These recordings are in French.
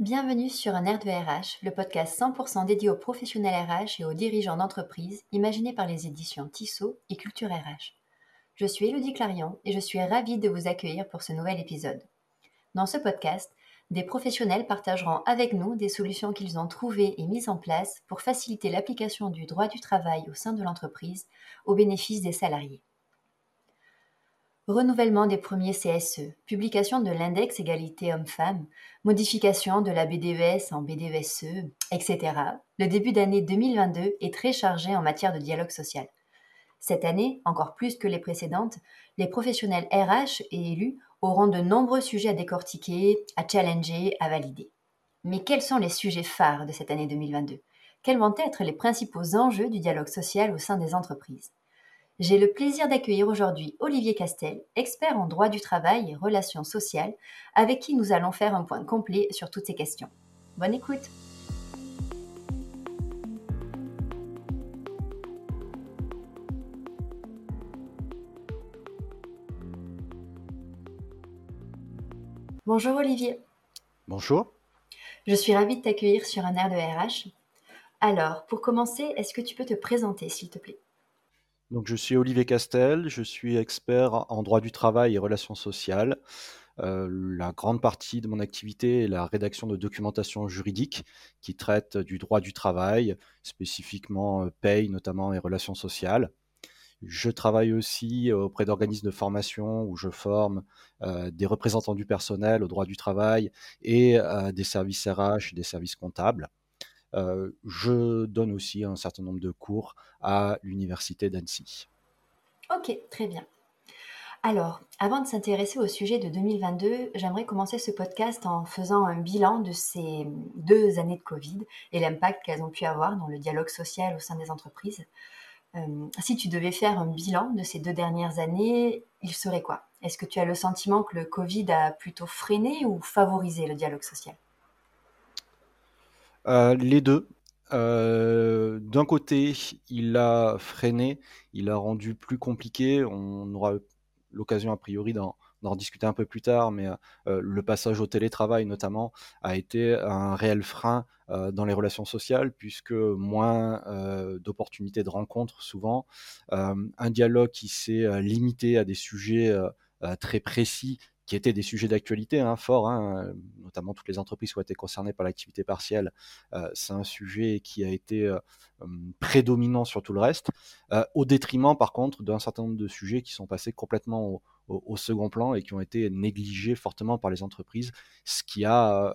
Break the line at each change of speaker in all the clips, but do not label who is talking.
Bienvenue sur un air de RH, le podcast 100% dédié aux professionnels RH et aux dirigeants d'entreprise, imaginé par les éditions Tissot et Culture RH. Je suis Elodie Clarion et je suis ravie de vous accueillir pour ce nouvel épisode. Dans ce podcast, des professionnels partageront avec nous des solutions qu'ils ont trouvées et mises en place pour faciliter l'application du droit du travail au sein de l'entreprise au bénéfice des salariés. Renouvellement des premiers CSE, publication de l'index égalité homme-femme, modification de la BDES en BDESE, etc. Le début d'année 2022 est très chargé en matière de dialogue social. Cette année, encore plus que les précédentes, les professionnels RH et élus auront de nombreux sujets à décortiquer, à challenger, à valider. Mais quels sont les sujets phares de cette année 2022 Quels vont être les principaux enjeux du dialogue social au sein des entreprises? J'ai le plaisir d'accueillir aujourd'hui Olivier Castel, expert en droit du travail et relations sociales, avec qui nous allons faire un point complet sur toutes ces questions. Bonne écoute Bonjour Olivier.
Bonjour.
Je suis ravie de t'accueillir sur un air de RH. Alors, pour commencer, est-ce que tu peux te présenter, s'il te plaît?
Donc, je suis Olivier Castel, je suis expert en droit du travail et relations sociales. Euh, la grande partie de mon activité est la rédaction de documentation juridique qui traite du droit du travail, spécifiquement euh, paye notamment et relations sociales. Je travaille aussi auprès d'organismes de formation où je forme euh, des représentants du personnel au droit du travail et des services RH des services comptables. Euh, je donne aussi un certain nombre de cours à l'université d'Annecy.
Ok, très bien. Alors, avant de s'intéresser au sujet de 2022, j'aimerais commencer ce podcast en faisant un bilan de ces deux années de Covid et l'impact qu'elles ont pu avoir dans le dialogue social au sein des entreprises. Euh, si tu devais faire un bilan de ces deux dernières années, il serait quoi? Est-ce que tu as le sentiment que le Covid a plutôt freiné ou favorisé le dialogue social?
Euh, les deux. Euh, d'un côté, il a freiné, il a rendu plus compliqué. On aura l'occasion a priori d'en discuter un peu plus tard, mais euh, le passage au télétravail notamment a été un réel frein dans les relations sociales, puisque moins d'opportunités de rencontres souvent, un dialogue qui s'est limité à des sujets très précis qui étaient des sujets d'actualité hein, forts, hein, notamment toutes les entreprises qui ont été concernées par l'activité partielle. Euh, c'est un sujet qui a été euh, hum, prédominant sur tout le reste, euh, au détriment par contre d'un certain nombre de sujets qui sont passés complètement au, second plan et qui ont été négligés fortement par les entreprises, ce qui a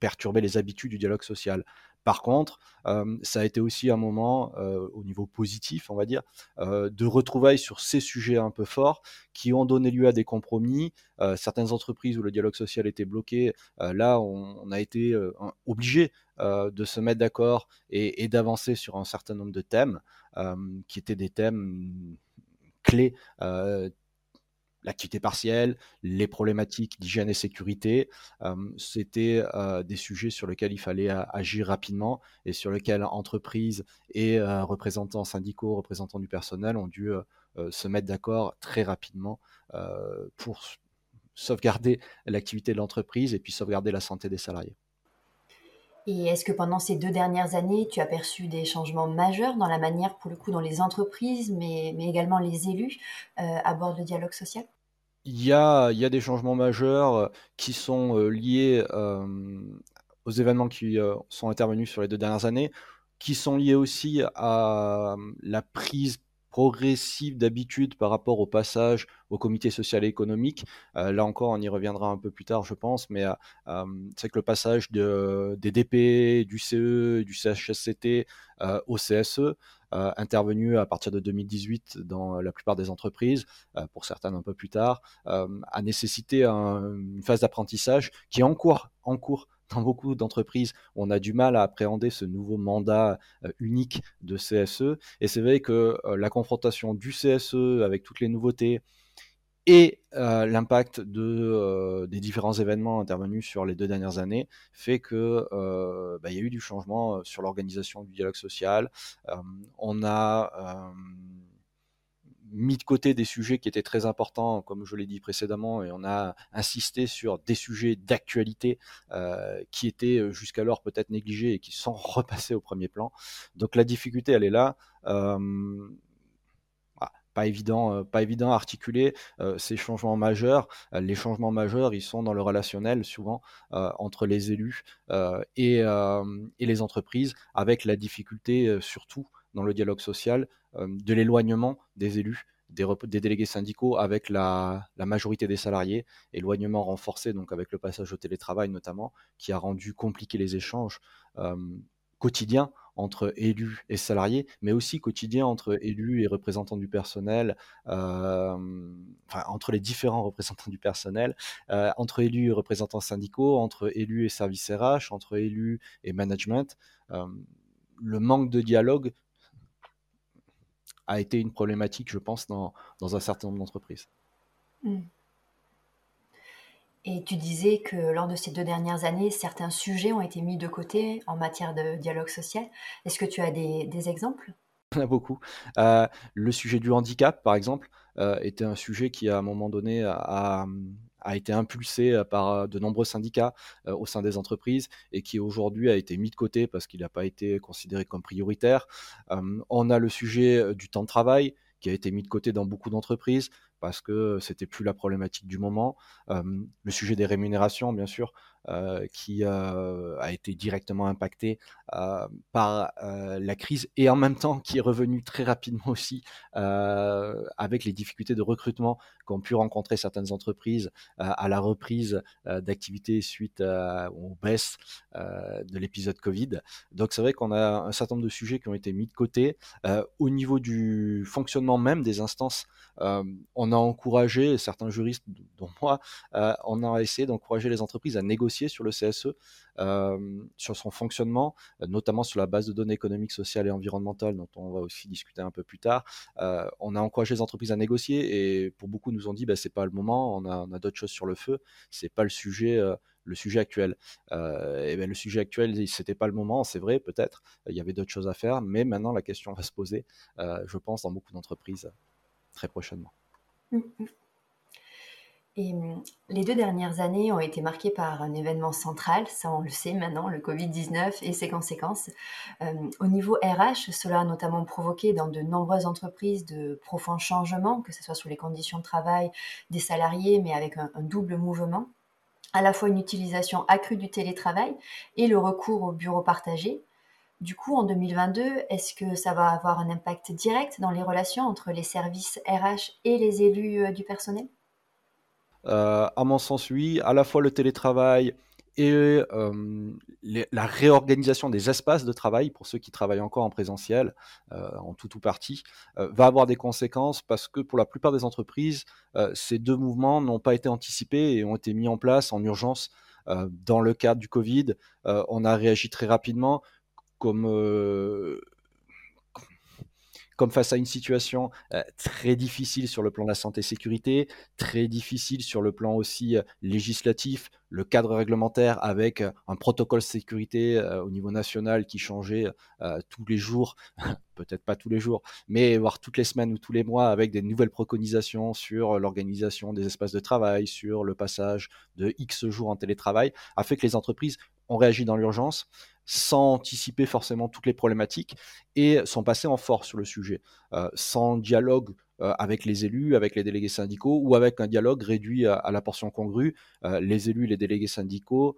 perturbé les habitudes du dialogue social. Par contre, euh, ça a été aussi un moment, euh, au niveau positif, on va dire, euh, de retrouvailles sur ces sujets un peu forts qui ont donné lieu à des compromis. certaines entreprises où le dialogue social était bloqué, là, on, a été obligé de se mettre d'accord et, et d'avancer sur un certain nombre de thèmes qui étaient des thèmes clés l'activité partielle, les problématiques d'hygiène et sécurité. Euh, c'était euh, des sujets sur lesquels il fallait euh, agir rapidement et sur lesquels entreprises et représentants syndicaux, représentants du personnel ont dû se mettre d'accord très rapidement pour sauvegarder l'activité de l'entreprise et puis sauvegarder la santé des salariés.
Et est-ce que pendant ces deux dernières années, tu as perçu des changements majeurs dans la manière, pour le coup, dont les entreprises, mais, mais également les élus, abordent le dialogue social?
Il y a, il y a des changements majeurs euh, qui sont euh, liés aux événements qui euh, sont intervenus sur les deux dernières années, qui sont liés aussi à la prise progressive d'habitude par rapport au passage au comité social et économique. là encore, on y reviendra un peu plus tard, je pense, mais c'est que le passage de, des DP, du CE, du CHSCT au CSE euh, intervenu à partir de 2018 dans la plupart des entreprises, euh, pour certaines un peu plus tard, euh, a nécessité une phase d'apprentissage qui est en cours beaucoup d'entreprises, on a du mal à appréhender ce nouveau mandat unique de CSE. Et c'est vrai que la confrontation du CSE avec toutes les nouveautés, et euh, l'impact de, euh, des différents événements intervenus sur les deux dernières années fait que euh, bah, il y a eu du changement sur l'organisation du dialogue social. on a mis de côté des sujets qui étaient très importants, comme je l'ai dit précédemment, et on a insisté sur des sujets d'actualité qui étaient jusqu'alors peut-être négligés et qui sont repassés au premier plan. Donc la difficulté, elle est là pas évident, euh, pas évident articuler euh, ces changements majeurs. Euh, les changements majeurs, ils sont dans le relationnel souvent entre les élus et, les entreprises, avec la difficulté surtout dans le dialogue social de l'éloignement des élus. Des, délégués syndicaux avec la, majorité des salariés, éloignement renforcé donc avec le passage au télétravail notamment, qui a rendu compliqué les échanges quotidiens entre élus et salariés, mais aussi quotidien entre élus et représentants du personnel, euh, entre les différents représentants du personnel, euh, entre élus et représentants syndicaux, entre élus et services RH, entre élus et management. Euh, le manque de dialogue a été une problématique, je pense, dans, dans un certain nombre d'entreprises. Mmh.
Et tu disais que lors de ces deux dernières années, certains sujets ont été mis de côté en matière de dialogue social. Est-ce que tu as des, exemples?
Il y en a beaucoup. Euh, le sujet du handicap, par exemple, euh, était un sujet qui, à un moment donné, a, été impulsé par de nombreux syndicats au sein des entreprises et qui aujourd'hui a été mis de côté parce qu'il n'a pas été considéré comme prioritaire. on a le sujet du temps de travail qui a été mis de côté dans beaucoup d'entreprises parce que c'était plus la problématique du moment. le sujet des rémunérations, bien sûr, qui euh, a été directement impacté euh, par la crise et en même temps qui est revenu très rapidement aussi avec les difficultés de recrutement qu'ont pu rencontrer certaines entreprises à la reprise d'activité suite aux baisses de l'épisode Covid. Donc c'est vrai qu'on a un certain nombre de sujets qui ont été mis de côté. au niveau du fonctionnement même des instances, on a encouragé, certains juristes, dont moi, on a essayé d'encourager les entreprises à négocier sur le CSE, euh, sur son fonctionnement, euh, notamment sur la base de données économiques, sociales et environnementales, dont on va aussi discuter un peu plus tard. Euh, on a encouragé les entreprises à négocier et pour beaucoup nous ont dit bah, c'est pas le moment, on a, d'autres choses sur le feu, c'est pas le sujet le sujet actuel. ben, le sujet actuel, c'était pas le moment, c'est vrai, peut-être. Il y avait d'autres choses à faire, mais maintenant la question va se poser, je pense, dans beaucoup d'entreprises très prochainement.
Et hum, les deux dernières années ont été marquées par un événement central, ça on le sait maintenant, le Covid-19 et ses conséquences. Hum, au niveau RH, cela a notamment provoqué dans de nombreuses entreprises de profonds changements, que ce soit sur les conditions de travail des salariés, mais avec un, double mouvement, à la fois une utilisation accrue du télétravail et le recours au bureau partagé. Du coup, en 2022, est-ce que ça va avoir un impact direct dans les relations entre les services RH et les élus euh, du personnel?
À mon sens, oui, à la fois le télétravail et euh, la réorganisation des espaces de travail pour ceux qui travaillent encore en présentiel, euh, en tout ou partie, va avoir des conséquences parce que pour la plupart des entreprises, ces deux mouvements n'ont pas été anticipés et ont été mis en place en urgence dans le cadre du Covid. on a réagi très rapidement comme comme face à une situation très difficile sur le plan de la santé et sécurité, très difficile sur le plan aussi législatif, le cadre réglementaire avec un protocole sécurité au niveau national qui changeait tous les jours, peut-être pas tous les jours, mais voire toutes les semaines ou tous les mois avec des nouvelles préconisations sur l'organisation des espaces de travail, sur le passage de X jours en télétravail, a fait que les entreprises ont réagi dans l'urgence sans anticiper forcément toutes les problématiques et sont passés en force sur le sujet, euh, sans dialogue euh, avec les élus, avec les délégués syndicaux ou avec un dialogue réduit à, la portion congrue, euh, les élus, les délégués syndicaux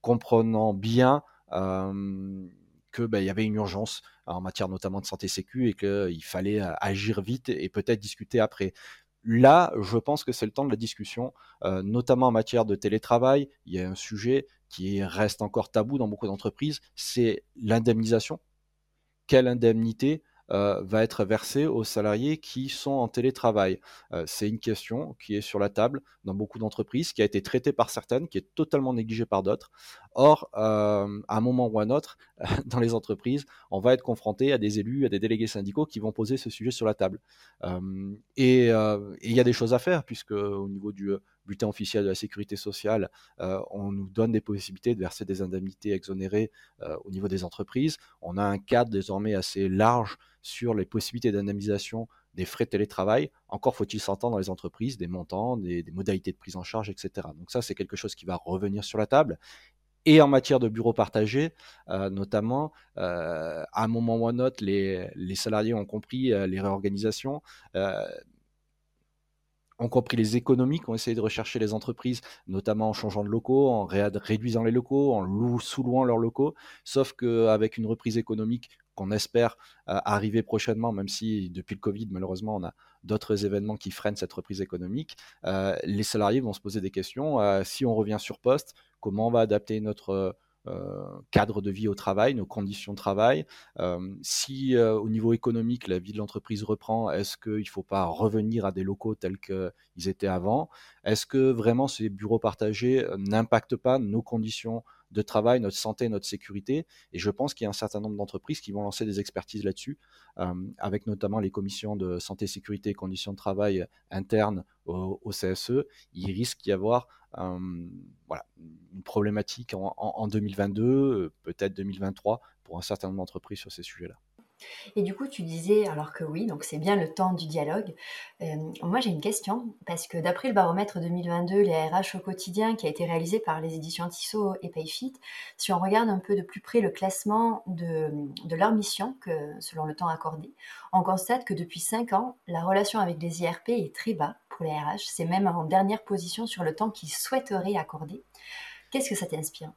comprenant bien qu'il ben, y avait une urgence en matière notamment de santé sécu et qu'il fallait agir vite et peut-être discuter après. Là, je pense que c'est le temps de la discussion, notamment en matière de télétravail. Il y a un sujet qui reste encore tabou dans beaucoup d'entreprises, c'est l'indemnisation. Quelle indemnité euh, va être versée aux salariés qui sont en télétravail? Euh, C'est une question qui est sur la table dans beaucoup d'entreprises, qui a été traitée par certaines, qui est totalement négligée par d'autres. Or, euh, à un moment ou à un autre, dans les entreprises, on va être confronté à des élus, à des délégués syndicaux qui vont poser ce sujet sur la table. et il y a des choses à faire, puisque au niveau du bulletin officiel de la sécurité sociale, euh, on nous donne des possibilités de verser des indemnités exonérées euh, au niveau des entreprises. On a un cadre désormais assez large sur les possibilités d'indemnisation des frais de télétravail. Encore faut-il s'entendre dans les entreprises, des montants, des, modalités de prise en charge, etc. Donc ça, c'est quelque chose qui va revenir sur la table. Et en matière de bureaux partagés, euh, notamment, à un moment ou à un autre, les salariés ont compris les réorganisations ont compris les économies qu'ont essayé de rechercher les entreprises, notamment en changeant de locaux, en réduisant les locaux, en sous-louant leurs locaux. Sauf qu'avec une reprise économique qu'on espère euh, arriver prochainement, même si depuis le Covid, malheureusement, on a d'autres événements qui freinent cette reprise économique, euh, les salariés vont se poser des questions. Euh, si on revient sur poste, comment on va adapter notre cadre de vie au travail, nos conditions de travail. Euh, si euh, au niveau économique, la vie de l'entreprise reprend, est-ce qu'il ne faut pas revenir à des locaux tels qu'ils étaient avant? Est-ce que vraiment ces bureaux partagés n'impactent pas nos conditions de travail, notre santé, notre sécurité. Et je pense qu'il y a un certain nombre d'entreprises qui vont lancer des expertises là-dessus, avec notamment les commissions de santé, sécurité et conditions de travail internes au, CSE. Il risque d'y avoir voilà, une problématique en 2022, peut-être 2023, pour un certain nombre d'entreprises sur ces sujets-là.
Et du coup, tu disais, alors que oui, donc c'est bien le temps du dialogue. Euh, moi, j'ai une question, parce que d'après le baromètre 2022, les RH au quotidien, qui a été réalisé par les éditions Tissot et Payfit, si on regarde un peu de plus près le classement de, leur mission, que, selon le temps accordé, on constate que depuis 5 ans, la relation avec les IRP est très bas pour les RH. C'est même en dernière position sur le temps qu'ils souhaiteraient accorder. Qu'est-ce que ça t'inspire?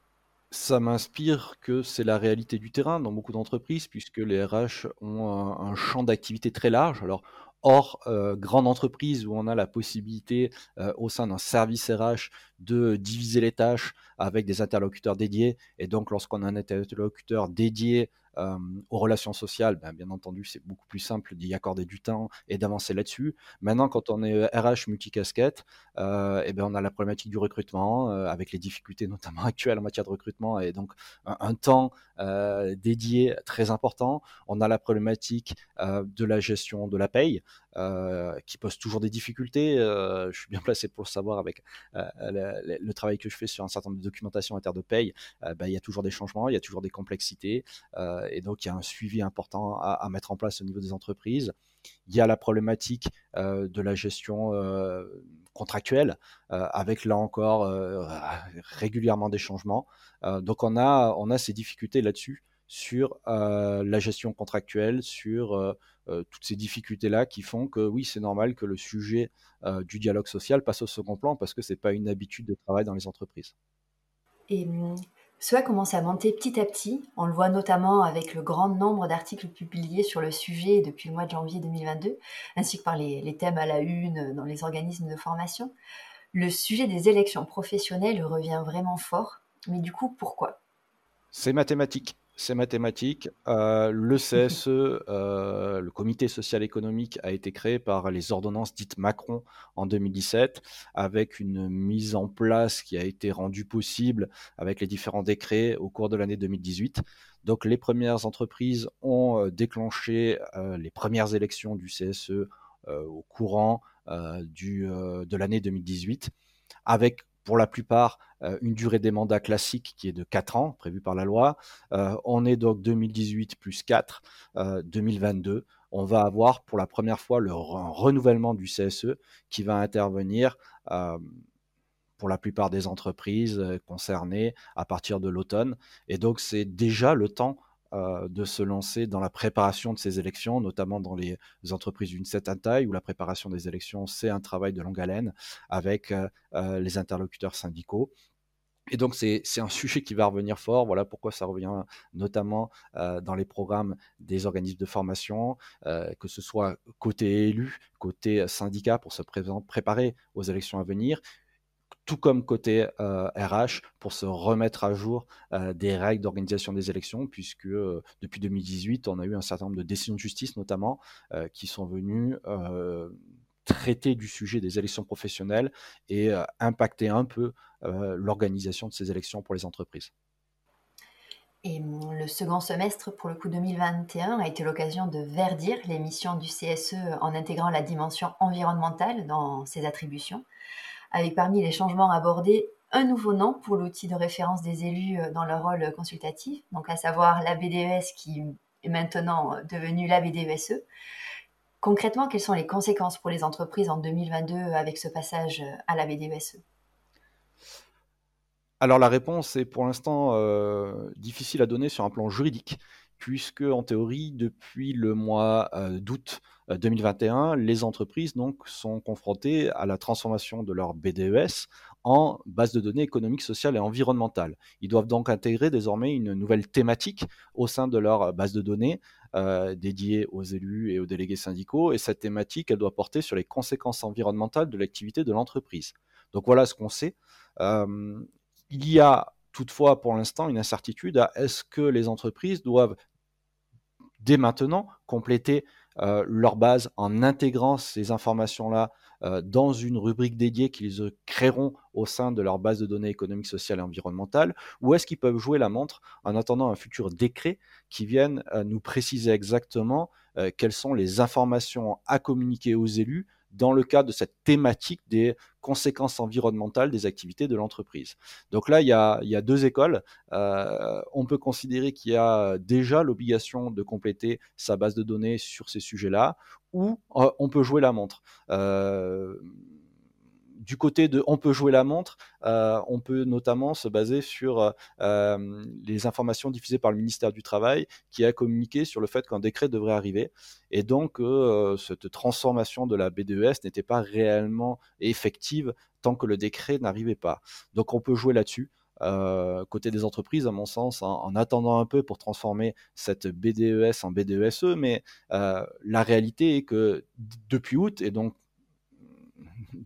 Ça m'inspire que c'est la réalité du terrain dans beaucoup d'entreprises, puisque les RH ont un, champ d'activité très large. Alors, hors euh, grande entreprise où on a la possibilité euh, au sein d'un service RH de diviser les tâches avec des interlocuteurs dédiés. Et donc, lorsqu'on a un interlocuteur dédié aux relations sociales, ben, bien entendu, c'est beaucoup plus simple d'y accorder du temps et d'avancer là-dessus. Maintenant, quand on est RH multicasquette, euh, et ben, on a la problématique du recrutement, euh, avec les difficultés notamment actuelles en matière de recrutement, et donc un, temps dédié très important. On a la problématique de la gestion de la paye, qui pose toujours des difficultés. je suis bien placé pour le savoir avec le, travail que je fais sur un certain nombre de documentation en terre de paye. Ben, il y a toujours des changements, il y a toujours des complexités et donc il y a un suivi important à, mettre en place au niveau des entreprises. Il y a la problématique euh, de la gestion euh, contractuelle, euh, avec là encore régulièrement des changements. donc on a, on a ces difficultés là-dessus sur la gestion contractuelle, sur toutes ces difficultés-là qui font que oui, c'est normal que le sujet du dialogue social passe au second plan parce que ce n'est pas une habitude de travail dans les entreprises.
Et hum, cela commence à monter petit à petit. On le voit notamment avec le grand nombre d'articles publiés sur le sujet depuis le mois de janvier 2022, ainsi que par les, thèmes à la une dans les organismes de formation. Le sujet des élections professionnelles revient vraiment fort. Mais du coup, pourquoi?
C'est mathématique c'est mathématique. Euh, le CSE, euh, le Comité social économique, a été créé par les ordonnances dites Macron en 2017, avec une mise en place qui a été rendue possible avec les différents décrets au cours de l'année 2018. Donc les premières entreprises ont euh, déclenché les premières élections du CSE au courant de l'année 2018, avec pour la plupart euh, une durée des mandats classique qui est de 4 ans, prévue par la loi. Euh, on est donc 2018 plus 4, 2022. Euh, on va avoir pour la première fois le renouvellement du CSE qui va intervenir pour la plupart des entreprises concernées à partir de l'automne. Et donc c'est déjà le temps euh, de se lancer dans la préparation de ces élections, notamment dans les entreprises d'une certaine taille, où la préparation des élections, c'est un travail de longue haleine avec euh, euh, les interlocuteurs syndicaux. Et donc c'est un sujet qui va revenir fort. Voilà pourquoi ça revient notamment dans les programmes des organismes de formation, que ce soit côté élu, côté syndicat pour se préparer aux élections à venir, tout comme côté RH, euh, pour se remettre à jour euh, des règles d'organisation des élections, puisque euh, depuis 2018, on a eu un certain nombre de décisions de justice, notamment, qui sont venues traiter du sujet des élections professionnelles et impacter un peu l'organisation de ces élections pour les entreprises.
Et hum, le second semestre, pour le coup 2021, a été l'occasion de verdir les missions du CSE en intégrant la dimension environnementale dans ses attributions avec parmi les changements abordés un nouveau nom pour l'outil de référence des élus euh, dans leur rôle consultatif, donc à savoir la BDES qui est maintenant euh, devenue la BDESE. Concrètement, quelles sont les conséquences pour les entreprises en 2022 avec ce passage à la BDESE
alors la réponse est pour l'instant euh, difficile à donner sur un plan juridique, puisque en théorie, depuis le mois euh, d'août 2021, euh, les entreprises donc, sont confrontées à la transformation de leur BDES en base de données économiques, sociales et environnementales. Ils doivent donc intégrer désormais une nouvelle thématique au sein de leur base de données dédiée aux élus et aux délégués syndicaux. Et cette thématique, elle doit porter sur les conséquences environnementales de l'activité de l'entreprise. Donc voilà ce qu'on sait. Il y a toutefois pour l'instant une incertitude à est-ce que les entreprises doivent dès maintenant compléter euh, leur base en intégrant ces informations-là euh, dans une rubrique dédiée qu'ils créeront au sein de leur base de données économiques, sociales et environnementales, ou est-ce qu'ils peuvent jouer la montre en attendant un futur décret qui vienne euh, nous préciser exactement quelles sont les informations à communiquer aux élus dans le cadre de cette thématique des conséquences environnementales des activités de l'entreprise. Donc là, il y a, deux écoles. Euh, on peut considérer qu'il y a déjà l'obligation de compléter sa base de données sur ces sujets-là, ou euh, on peut jouer la montre. Euh, du côté de on peut jouer la montre, euh, on peut notamment se baser sur euh, les informations diffusées par le ministère du Travail qui a communiqué sur le fait qu'un décret devrait arriver et donc euh, cette transformation de la BDES n'était pas réellement effective tant que le décret n'arrivait pas. Donc on peut jouer là-dessus. côté des entreprises, à mon sens, en, attendant un peu pour transformer cette BDES en BDESE, mais la réalité est que depuis août, et donc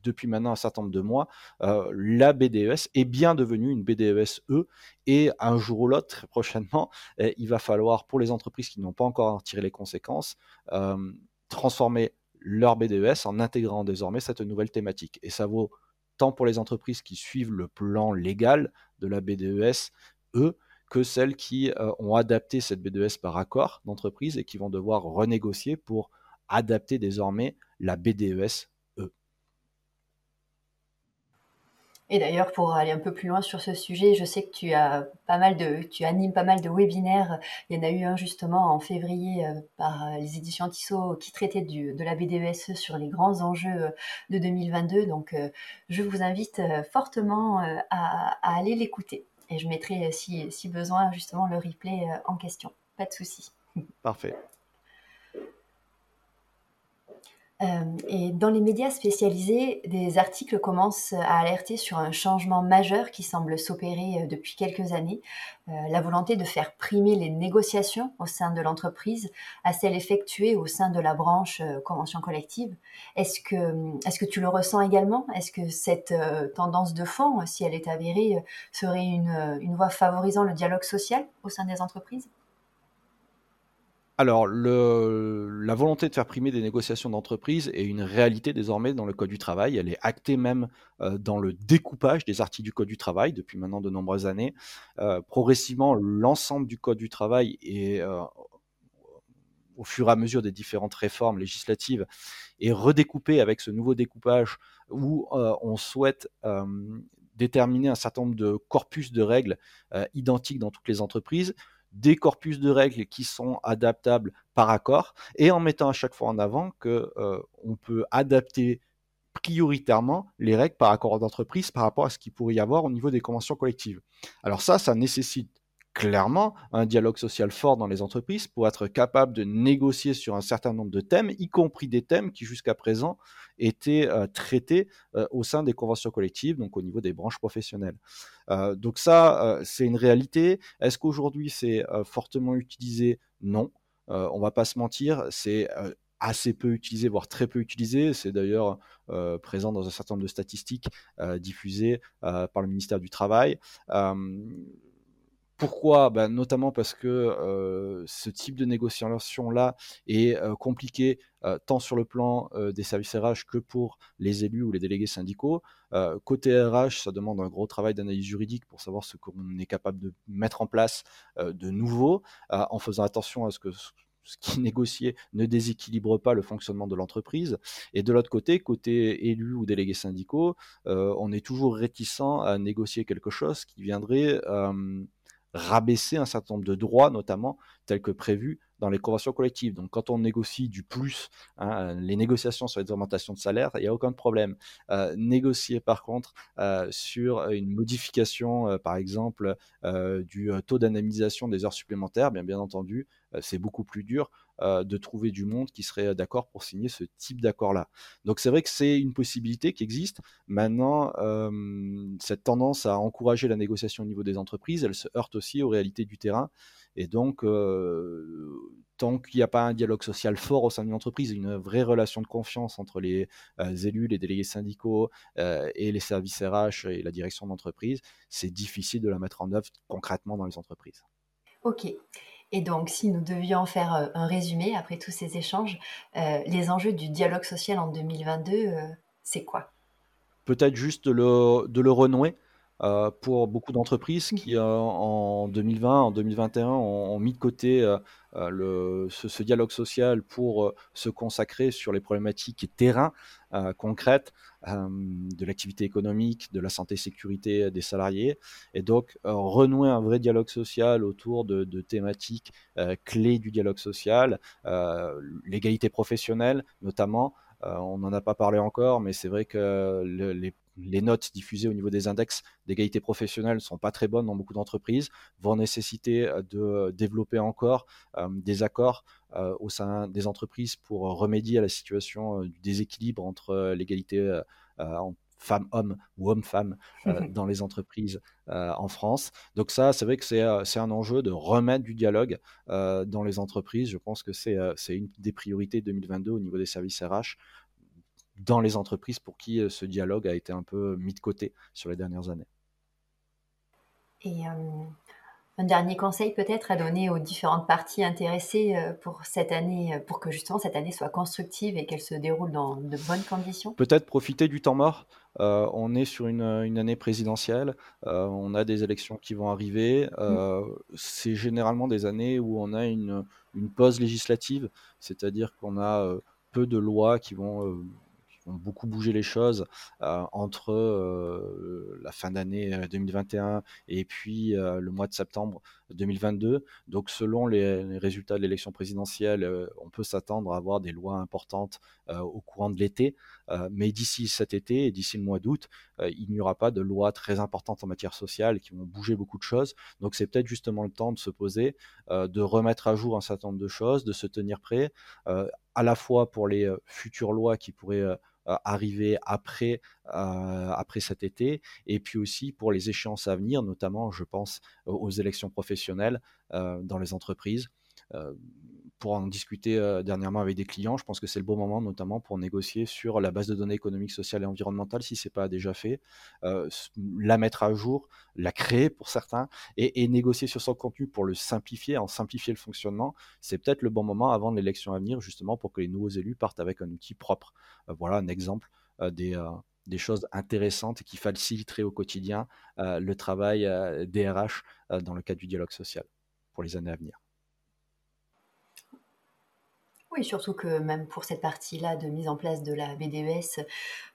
depuis maintenant un certain nombre de mois, euh, la BDES est bien devenue une BDES-E et un jour ou l'autre, très prochainement, eh, il va falloir pour les entreprises qui n'ont pas encore tiré les conséquences, euh, transformer leur BDES en intégrant désormais cette nouvelle thématique. Et ça vaut tant pour les entreprises qui suivent le plan légal de la BDES-E que celles qui euh, ont adapté cette BDES par accord d'entreprise et qui vont devoir renégocier pour adapter désormais la BDES
Et d'ailleurs, pour aller un peu plus loin sur ce sujet, je sais que tu as pas mal de, tu animes pas mal de webinaires. Il y en a eu un justement en février euh, par euh, les éditions Tissot qui traitait de la BDESE sur les grands enjeux euh, de 2022. Donc, je vous invite fortement à, aller l'écouter. Et je mettrai, si, si besoin, justement le replay en question. Pas de souci.
Parfait.
Euh, et dans les médias spécialisés, des articles commencent à alerter sur un changement majeur qui semble s'opérer euh, depuis quelques années, euh, la volonté de faire primer les négociations au sein de l'entreprise à celles effectuées au sein de la branche convention collective. Est-ce que, est-ce que tu le ressens également? Est-ce que cette tendance de fond, si elle est avérée, serait une, une voie favorisant le dialogue social au sein des entreprises?
Alors, la volonté de faire primer des négociations d'entreprise est une réalité désormais dans le Code du travail. Elle est actée même euh, dans le découpage des articles du Code du travail depuis maintenant de nombreuses années. Euh, progressivement, l'ensemble du Code du travail est, euh, au fur et à mesure des différentes réformes législatives, est redécoupé avec ce nouveau découpage où on souhaite déterminer un certain nombre de corpus de règles identiques dans toutes les entreprises des corpus de règles qui sont adaptables par accord et en mettant à chaque fois en avant que euh, on peut adapter prioritairement les règles par accord d'entreprise par rapport à ce qu'il pourrait y avoir au niveau des conventions collectives. Alors ça, ça nécessite clairement un dialogue social fort dans les entreprises pour être capable de négocier sur un certain nombre de thèmes, y compris des thèmes qui jusqu'à présent étaient euh, traités euh, au sein des conventions collectives, donc au niveau des branches professionnelles. Euh, donc ça, c'est une réalité. Est-ce qu'aujourd'hui c'est fortement utilisé? Non. on va pas se mentir, c'est assez peu utilisé, voire très peu utilisé. C'est d'ailleurs présent dans un certain nombre de statistiques diffusées par le ministère du Travail. Pourquoi? Ben, Notamment parce que euh, ce type de négociation-là est euh, compliqué euh, tant sur le plan des services RH que pour les élus ou les délégués syndicaux. côté RH, ça demande un gros travail d'analyse juridique pour savoir ce qu'on est capable de mettre en place de nouveau, en faisant attention à ce que ce qui est négocié ne déséquilibre pas le fonctionnement de l'entreprise. Et de l'autre côté, côté élus ou délégués syndicaux, on est toujours réticent à négocier quelque chose qui viendrait rabaisser un certain nombre de droits, notamment tels que prévus dans les conventions collectives. Donc quand on négocie du plus, hein, les négociations sur les augmentations de salaire, il n'y a aucun problème. Euh, négocier par contre euh, sur une modification, par exemple, du taux d'indemnisation des heures supplémentaires, bien, bien entendu, c'est beaucoup plus dur de trouver du monde qui serait d'accord pour signer ce type d'accord-là. Donc c'est vrai que c'est une possibilité qui existe. Maintenant, cette tendance à encourager la négociation au niveau des entreprises, elle se heurte aussi aux réalités du terrain. Et donc, tant qu'il n'y a pas un dialogue social fort au sein d'une entreprise, une vraie relation de confiance entre les élus, les délégués syndicaux et les services RH et la direction d'entreprise, c'est difficile de la mettre en œuvre concrètement dans les entreprises.
Ok. Et donc, si nous devions faire euh, un résumé après tous ces échanges, euh, les enjeux du dialogue social en 2022, euh, c'est quoi?
Peut-être juste de le, renouer. Pour beaucoup d'entreprises qui, en 2020, en 2021, ont, mis de côté ce, dialogue social pour se consacrer sur les problématiques terrain concrètes de l'activité économique, de la santé sécurité des salariés, et donc renouer un vrai dialogue social autour de, thématiques clés du dialogue social, l'égalité professionnelle notamment. on n'en a pas parlé encore, mais c'est vrai que les, les, notes diffusées au niveau des index d'égalité professionnelle ne sont pas très bonnes dans beaucoup d'entreprises, vont nécessiter de développer encore des accords euh, au sein des entreprises pour remédier à la situation euh, du déséquilibre entre euh, l'égalité femmes-hommes ou hommes-femmes dans les entreprises en France. Donc ça, c'est vrai que c'est un enjeu de remettre du dialogue dans les entreprises. Je pense que c'est une des priorités 2022 au niveau des services RH dans les entreprises pour qui ce dialogue a été un peu mis de côté sur les dernières années.
Et un dernier conseil peut-être à donner aux différentes parties intéressées euh, pour cette année, euh, pour que justement cette année soit constructive et qu'elle se déroule dans de bonnes conditions?
Peut-être profiter du temps mort. Euh, on est sur une, année présidentielle, on a des élections qui vont arriver. Mm. C'est généralement des années où on a une, une pause législative, c'est-à-dire qu'on a peu de lois qui vont ont beaucoup bougé les choses euh, entre euh, la fin d'année 2021 euh, et puis le mois de septembre 2022. Donc selon les, résultats de l'élection présidentielle, on peut s'attendre à avoir des lois importantes au courant de l'été. mais d'ici cet été et d'ici le mois d'août, il n'y aura pas de lois très importantes en matière sociale qui vont bouger beaucoup de choses. Donc c'est peut-être justement le temps de se poser, de remettre à jour un certain nombre de choses, de se tenir prêt, à la fois pour les futures lois qui pourraient euh, arriver après, euh, après cet été, et puis aussi pour les échéances à venir, notamment, je pense, aux élections professionnelles euh, dans les entreprises pour en discuter dernièrement avec des clients, je pense que c'est le bon moment, notamment pour négocier sur la base de données économiques, sociales et environnementales, si ce n'est pas déjà fait, la mettre à jour, la créer pour certains, et, négocier sur son contenu pour le simplifier, en simplifier le fonctionnement. C'est peut-être le bon moment avant l'élection à venir, justement, pour que les nouveaux élus partent avec un outil propre. voilà un exemple des, des choses intéressantes qui faciliteraient au quotidien le travail des RH dans le cadre du dialogue social pour les années à venir.
Oui, surtout que même pour cette partie-là de mise en place de la BDES,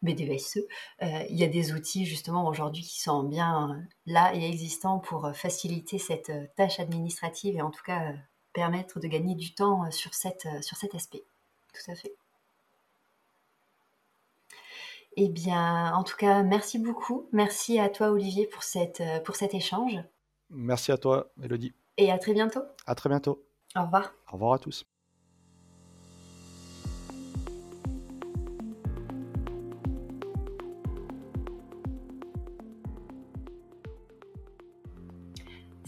BDESE, euh, il y a des outils justement aujourd'hui qui sont bien là et existants pour faciliter cette euh, tâche administrative et en tout cas euh, permettre de gagner du temps sur, cette, sur cet aspect. Tout à fait. Eh bien, en tout cas, merci beaucoup. Merci à toi, Olivier, pour, cette, pour cet échange.
Merci à toi, Elodie.
Et à très bientôt.
À très bientôt.
Au revoir.
Au revoir à tous.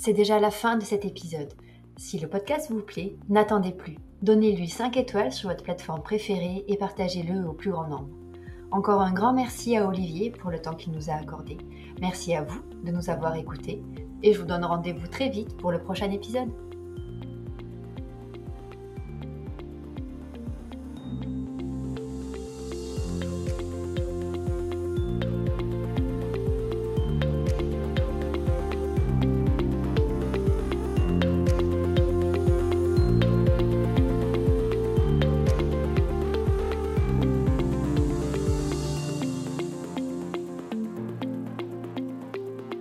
C'est déjà la fin de cet épisode. Si le podcast vous plaît, n'attendez plus. Donnez-lui 5 étoiles sur votre plateforme préférée et partagez-le au plus grand nombre. Encore un grand merci à Olivier pour le temps qu'il nous a accordé. Merci à vous de nous avoir écoutés et je vous donne rendez-vous très vite pour le prochain épisode.